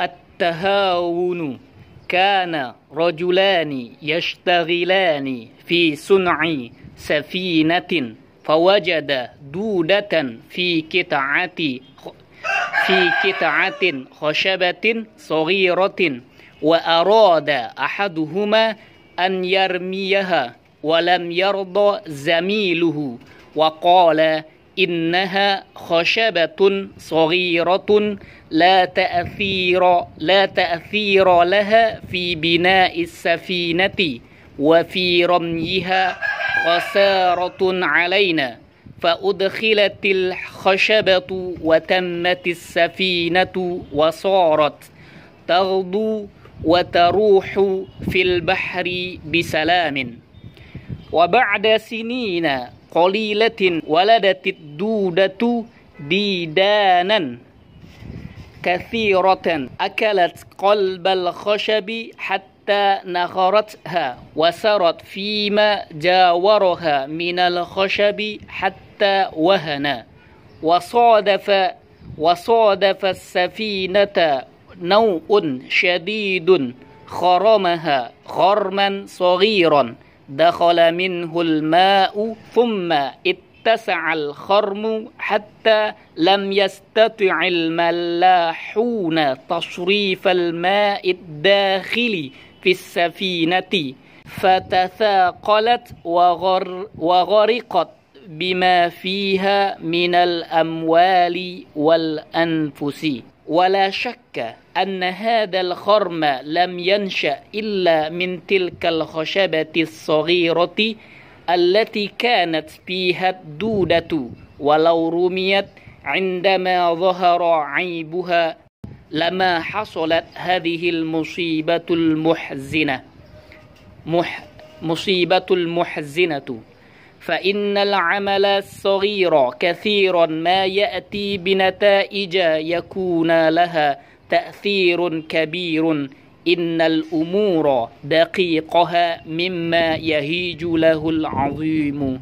التهاون كان رجلان يشتغلان في صنع سفينة فوجد دودة في قطعة في قطعة خشبة صغيرة وأراد أحدهما أن يرميها ولم يرضى زميله وقال إنها خشبة صغيرة لا تأثير لا تأثير لها في بناء السفينة وفي رميها خسارة علينا. فأدخلت الخشبة وتمت السفينة وصارت تغدو وتروح في البحر بسلام. وبعد سنين قليلة ولدت الدودة ديدانا كثيرة أكلت قلب الخشب حتى نخرتها وسرت فيما جاورها من الخشب حتى وهنا وصادف وصادف السفينة نوء شديد خرمها خرما صغيرا. دخل منه الماء ثم اتسع الخرم حتى لم يستطع الملاحون تصريف الماء الداخل في السفينة فتثاقلت وغر وغرقت. بما فيها من الأموال والأنفس. ولا شك أن هذا الخرم لم ينشأ إلا من تلك الخشبة الصغيرة التي كانت فيها الدودة ولو رميت عندما ظهر عيبها لما حصلت هذه المصيبة المحزنة. مح مصيبة المحزنة. فإن العمل الصغير كثيرا ما يأتي بنتائج يكون لها تأثير كبير. إن الأمور دقيقها مما يهيج له العظيم.